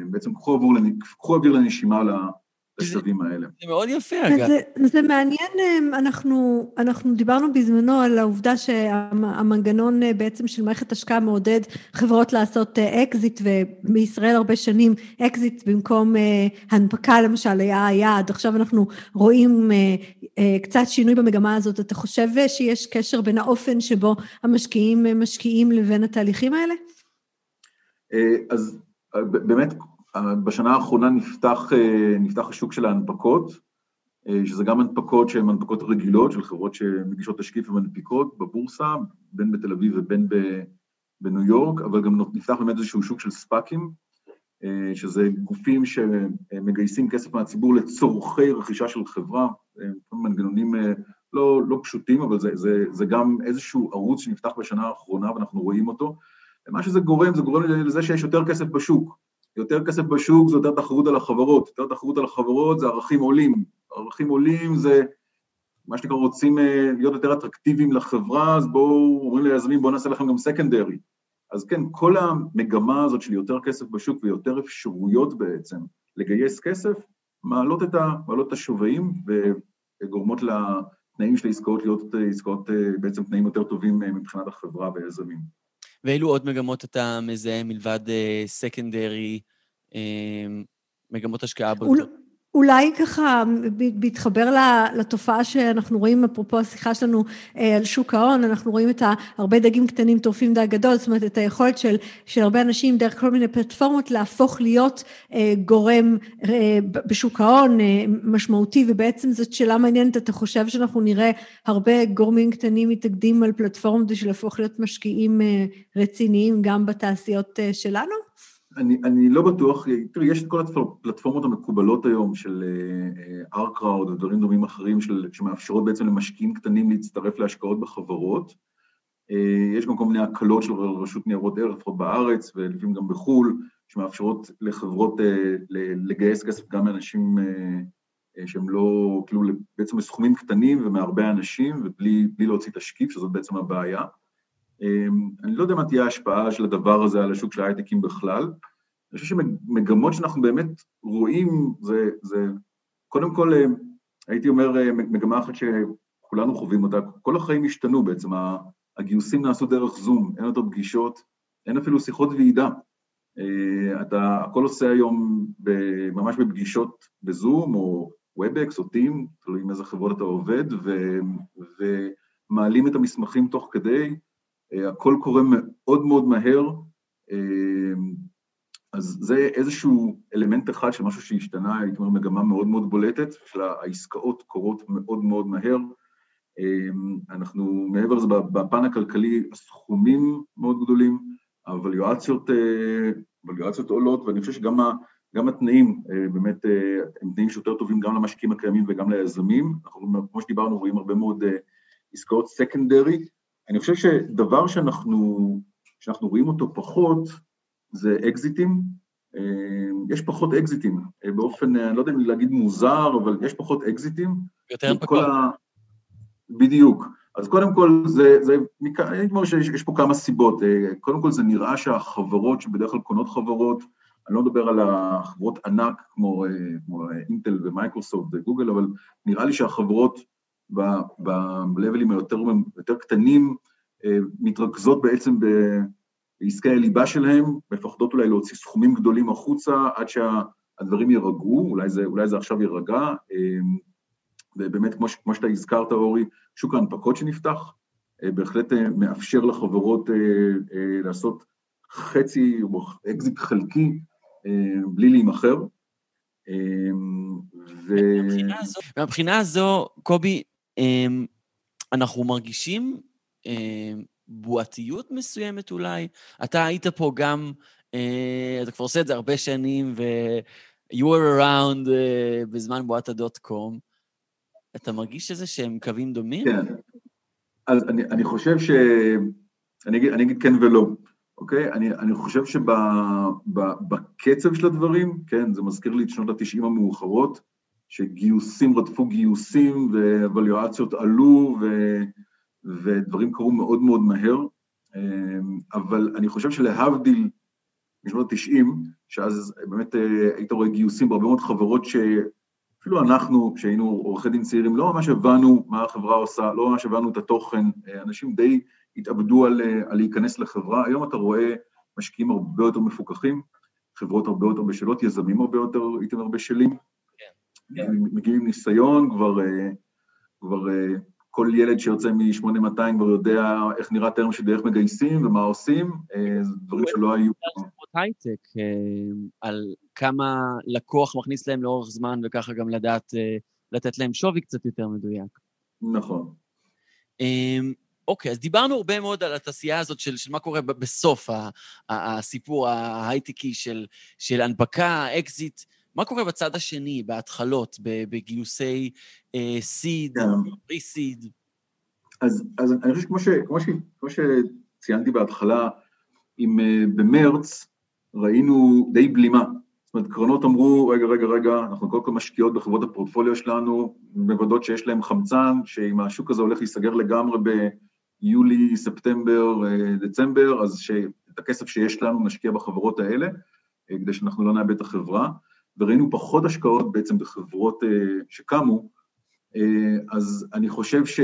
בעצם קחו אוויר לנשימה בשלבים האלה. זה מאוד יפה, אגב. זה, זה מעניין, אמ, אנחנו, אנחנו דיברנו בזמנו על העובדה שהמנגנון אה, בעצם של מערכת השקעה מעודד חברות לעשות אקזיט, אה, ובישראל הרבה שנים אקזיט במקום אה, הנפקה למשל היה היעד, עכשיו אנחנו רואים קצת שינוי במגמה הזאת. אתה חושב שיש קשר בין האופן שבו המשקיעים משקיעים לבין התהליכים האלה? אז באמת בשנה האחרונה נפתח, אה, נפתח השוק של ההנפקות, אה, שזה גם הנפקות שהן הנפקות רגילות של חברות שמגישות תשקיף ומנפיקות בבורסה, בין בתל אביב ובין בניו יורק, אבל גם נפתח באמת איזשהו שוק של ספאקים, אה, שזה גופים שמגייסים כסף מהציבור לצורכי רכישה של חברה, מנגנונים לא, לא פשוטים, אבל זה, זה, זה גם איזשהו ערוץ שנפתח בשנה האחרונה ואנחנו רואים אותו. ומה שזה גורם, זה גורם לזה שיש יותר כסף בשוק. יותר כסף בשוק זה יותר תחרות על החברות. יותר תחרות על החברות זה ערכים עולים. ערכים עולים זה מה שנקרא רוצים אה, להיות יותר אטרקטיביים לחברה, אז בואו, אומרים ליזמים, בואו נעשה לכם גם סקנדרי. אז כן, כל המגמה הזאת של יותר כסף בשוק ויותר אפשרויות בעצם לגייס כסף, מעלות את, ה, מעלות את השווים וגורמות לתנאים של העסקאות להיות אה, עסקאות, אה, בעצם תנאים יותר טובים מבחינת החברה והיזמים. ואילו עוד מגמות אתה מזהה מלבד סקנדרי, מגמות השקעה בגדול? אולי ככה, בהתחבר לתופעה שאנחנו רואים, אפרופו השיחה שלנו אה, על שוק ההון, אנחנו רואים את הרבה דגים קטנים טורפים דג גדול, זאת אומרת, את היכולת של, של הרבה אנשים דרך כל מיני פלטפורמות להפוך להיות אה, גורם אה, בשוק ההון משמעותי, ובעצם זאת שאלה מעניינת, אתה חושב שאנחנו נראה הרבה גורמים קטנים מתאגדים על פלטפורמות בשביל להפוך להיות משקיעים רציניים גם בתעשיות שלנו? אני, אני לא בטוח, תראי, יש את כל הפלטפורמות המקובלות היום של ארקראוד אה, ודברים דומים אחרים של, שמאפשרות בעצם למשקיעים קטנים להצטרף להשקעות בחברות. אה, יש גם כל מיני הקלות של רשות ניירות ערך, לפחות בארץ ולפעמים גם בחו"ל, שמאפשרות לחברות אה, לגייס כסף גם מאנשים שהם לא, כאילו בעצם בסכומים קטנים ומהרבה אנשים ובלי להוציא תשקיף, שזאת בעצם הבעיה. אמ, אני לא יודע מה תהיה ההשפעה של הדבר הזה על השוק של ההייטקים בכלל. אני חושב שמגמות שאנחנו באמת רואים, זה, זה קודם כל, אה, הייתי אומר, אה, מגמה אחת שכולנו חווים אותה, כל החיים השתנו בעצם, הגיוסים נעשו דרך זום, אין יותר פגישות, אין אפילו שיחות ועידה. אה, אתה, הכל עושה היום ממש בפגישות בזום, או Webex, או Teams, תלוי עם איזה חברות אתה עובד, ו, ומעלים את המסמכים תוך כדי, הכל קורה מאוד מאוד מהר, אה, אז זה איזשהו אלמנט אחד של משהו שהשתנה, הייתי אומר מגמה מאוד מאוד בולטת, של העסקאות קורות מאוד מאוד מהר. אה, אנחנו, מעבר לזה, בפן הכלכלי, הסכומים מאוד גדולים, הווליואציות, הווליואציות עולות, ואני חושב שגם גם התנאים באמת הם תנאים שיותר טובים גם למשקיעים הקיימים וגם ליזמים. אנחנו, כמו שדיברנו, רואים הרבה מאוד עסקאות סקנדרי, אני חושב שדבר שאנחנו, שאנחנו רואים אותו פחות זה אקזיטים. אה, יש פחות אקזיטים, אה, באופן, אני לא יודע אם להגיד מוזר, אבל יש פחות אקזיטים. יותר הנפקות. ה... בדיוק. אז קודם כל, זה, זה, אני אומר שיש פה כמה סיבות. אה, קודם כל, זה נראה שהחברות שבדרך כלל קונות חברות, אני לא מדבר על החברות ענק כמו, כמו אינטל ומייקרוסופט וגוגל, אבל נראה לי שהחברות בלבלים היותר יותר קטנים, אה, מתרכזות בעצם בעסקי הליבה שלהם, מפחדות אולי להוציא סכומים גדולים החוצה עד שהדברים יירגעו, אולי זה, אולי זה עכשיו יירגע, אה, ובאמת, כמו, כמו שאתה הזכרת, אורי, שוק ההנפקות שנפתח, אה, בהחלט מאפשר לחברות לעשות חצי או אקזיט חלקי בלי להימכר. ו... מהבחינה הזו, קובי, אנחנו מרגישים אמ, בועתיות מסוימת אולי. אתה היית פה גם, אה, אתה כבר עושה את זה הרבה שנים, ו- you were around אה, בזמן בועת הדוט קום. אתה מרגיש איזה שהם קווים דומים? כן. אז אני, אני חושב ש... אני אגיד, אני אגיד כן ולא, אוקיי? אני, אני חושב שבקצב של הדברים, כן, זה מזכיר לי את שנות ה-90 המאוחרות, שגיוסים רדפו גיוסים ואבליואציות עלו ו, ודברים קרו מאוד מאוד מהר, אמ, אבל אני חושב שלהבדיל משנות ה-90, שאז באמת אה, היית רואה גיוסים בהרבה מאוד חברות שאפילו אנחנו, כשהיינו עורכי דין צעירים, לא ממש הבנו מה החברה עושה, לא ממש הבנו את התוכן, אה, אנשים די התאבדו על, אה, על להיכנס לחברה, היום אתה רואה משקיעים הרבה יותר מפוקחים, חברות הרבה יותר בשלות, יזמים הרבה יותר, הייתם הרבה בשלים, כן. מגיעים עם ניסיון, כבר, אה, כבר אה, כל ילד שיוצא מ-8200 כבר יודע איך נראה טרם של דרך מגייסים ומה עושים, אה, זה דברים שלא היו. הייטק, על כמה לקוח מכניס להם לאורך זמן, וככה גם לדעת, לתת להם שווי קצת יותר מדויק. נכון. אוקיי, אז דיברנו הרבה מאוד על התעשייה הזאת של, של מה קורה בסוף הסיפור ההייטקי של, של הנפקה, אקזיט. מה קורה בצד השני, בהתחלות, בגיוסי seed, pre-seed? אז, אז אני חושב שכמו, ש, כמו, ש, כמו שציינתי בהתחלה, אם uh, במרץ ראינו די בלימה, זאת אומרת קרנות אמרו רגע רגע רגע אנחנו קודם כל משקיעות בחברות הפורטפוליו שלנו, מוודאות שיש להם חמצן, שאם השוק הזה הולך להיסגר לגמרי ביולי, ספטמבר, uh, דצמבר, אז שאת הכסף שיש לנו נשקיע בחברות האלה, כדי שאנחנו לא נאבד את החברה, וראינו פחות השקעות בעצם בחברות uh, שקמו, uh, אז אני חושב ש...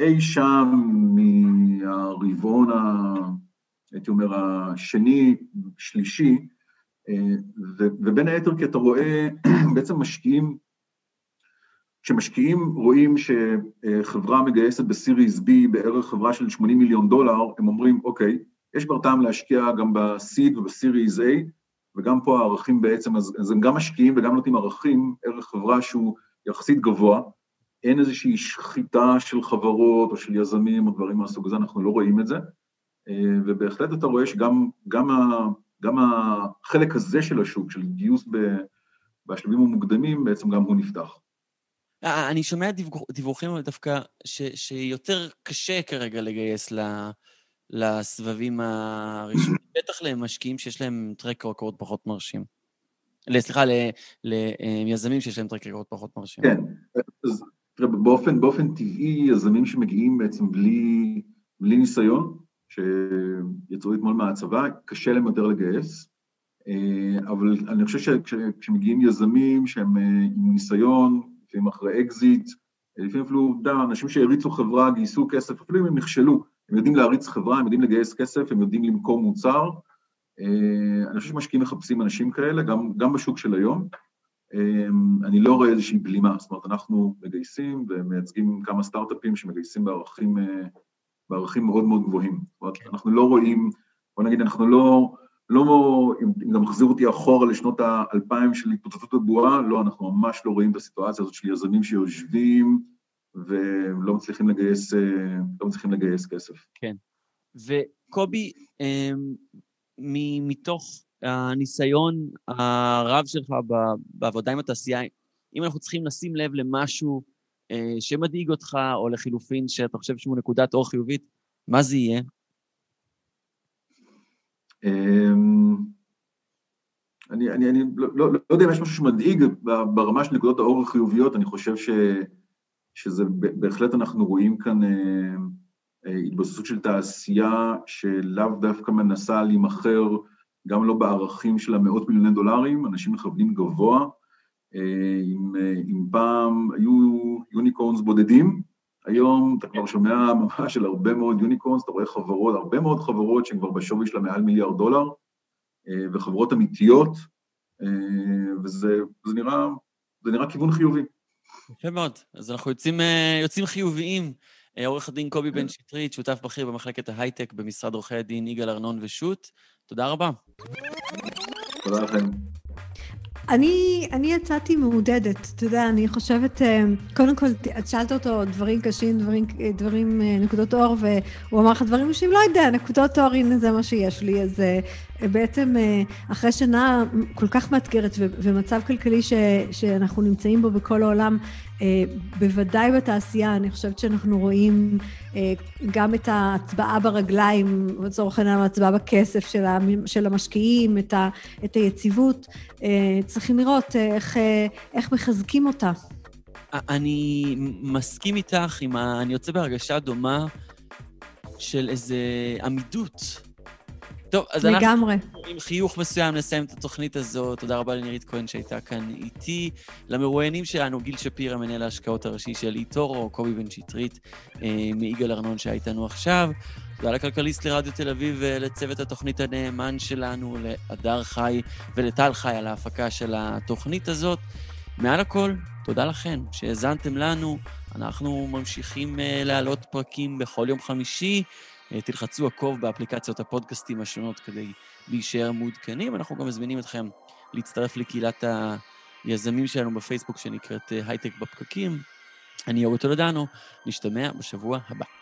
אי שם מהרבעון, ה, הייתי אומר, השני, שלישי, אה, ובין היתר כי אתה רואה בעצם משקיעים, כשמשקיעים רואים שחברה מגייסת בסיריס B בערך חברה של 80 מיליון דולר, הם אומרים, אוקיי, יש כבר טעם להשקיע גם בסיד ובסיריס A, וגם פה הערכים בעצם, אז, הם גם משקיעים וגם נותנים ערכים, ערך חברה שהוא יחסית גבוה, אין איזושהי שחיטה של חברות או של יזמים או דברים מהסוג הזה, אנחנו לא רואים את זה, אה, ובהחלט אתה רואה שגם גם ה, גם החלק הזה של השוק, של גיוס ב, בשלבים המוקדמים, בעצם גם הוא נפתח. אה, אני שומע דיווחים דווקא ש, שיותר קשה כרגע לגייס ל, לסבבים הראשונים, בטח למשקיעים שיש להם track record פחות מרשים. סליחה, ליזמים שיש להם track record פחות מרשים. כן, אז תראה, באופן, באופן טבעי, יזמים שמגיעים בעצם בלי, בלי ניסיון, שיצאו אתמול מהצבא, קשה להם יותר לגייס, אה, אבל אני חושב שכשמגיעים יזמים שהם אה, עם ניסיון, לפעמים אחרי אקזיט, לפעמים אפילו, אתה יודע, אנשים שהריצו חברה, גייסו כסף, אפילו אם הם נכשלו, הם יודעים להריץ חברה, הם יודעים לגייס כסף, הם יודעים למכור מוצר. אה, אני חושב שמשקיעים מחפשים אנשים כאלה, גם, גם בשוק של היום. אמ, אני לא רואה איזושהי בלימה, זאת אומרת, אנחנו מגייסים ומייצגים כמה סטארט-אפים שמגייסים בערכים, אה, בערכים מאוד מאוד גבוהים. זאת אומרת, כן. אנחנו לא רואים, בוא נגיד, אנחנו לא, לא, אם גם מחזיר אותי אחורה לשנות האלפיים של התפוצצות הבועה, לא, אנחנו ממש לא רואים את הסיטואציה הזאת של יזמים שיושבים ולא מצליחים לגייס, אה, לא מצליחים לגייס כסף. כן. וקובי, אמ, מתוך הניסיון הרב שלך בעבודה עם התעשייה, אם אנחנו צריכים לשים לב למשהו אה, שמדאיג אותך, או לחילופין שאתה חושב שהוא נקודת אור חיובית, מה זה יהיה? אמ, אני, אני, אני לא, לא, לא יודע אם יש משהו שמדאיג ברמה של נקודות האור החיוביות, אני חושב ש, שזה בהחלט אנחנו רואים כאן אה, אה, התבססות של תעשייה שלאו דווקא מנסה להימכר גם לא בערכים של המאות מיליוני דולרים, אנשים מכוונים גבוה. אם, אה, אם פעם היו יוניקורנס בודדים, היום אתה כבר שומע ממש של הרבה מאוד יוניקורנס, אתה רואה חברות, הרבה מאוד חברות שהן כבר בשווי של מעל מיליארד דולר, וחברות אמיתיות, וזה זה נראה, נראה כיוון חיובי. יפה מאוד. אז אנחנו יוצאים, יוצאים חיוביים. עורך הדין קובי בן שטרית, שותף בכיר במחלקת ההייטק במשרד עורכי הדין יגאל ארנון ושות'. תודה רבה. תודה לכם. אני, אני יצאתי מעודדת, אתה יודע, אני חושבת, אה, קודם כל, את שאלת אותו דברים קשים, דברים, דברים, אה, נקודות אור, והוא אמר לך דברים קשים, לא יודע, נקודות אור, הנה זה מה שיש לי, אז אה, בעצם אחרי שנה כל כך מאתגרת ומצב כלכלי ש, שאנחנו נמצאים בו בכל העולם, בוודאי בתעשייה, אני חושבת שאנחנו רואים גם את ההצבעה ברגליים, לצורך העניין ההצבעה בכסף של המשקיעים, את, ה, את היציבות. צריכים לראות איך, איך מחזקים אותה. אני מסכים איתך, ה... אני יוצא בהרגשה דומה של איזה עמידות. טוב, אז לגמרי. אנחנו עם חיוך מסוים נסיים את התוכנית הזאת. תודה רבה לנירית כהן שהייתה כאן איתי. למרואיינים שלנו, גיל שפירא, מנהל ההשקעות הראשי של איטורו, קובי בן שטרית אה, מיגאל ארנון שהיה איתנו עכשיו. תודה לכלכליסט לרדיו תל אביב ולצוות התוכנית הנאמן שלנו, להדר חי ולטל חי על ההפקה של התוכנית הזאת. מעל הכל, תודה לכם שהאזנתם לנו. אנחנו ממשיכים uh, להעלות פרקים בכל יום חמישי. תלחצו עקוב באפליקציות הפודקאסטים השונות כדי להישאר מעודכנים. אנחנו גם מזמינים אתכם להצטרף לקהילת היזמים שלנו בפייסבוק שנקראת הייטק בפקקים. אני אורי טולדנו, נשתמע בשבוע הבא.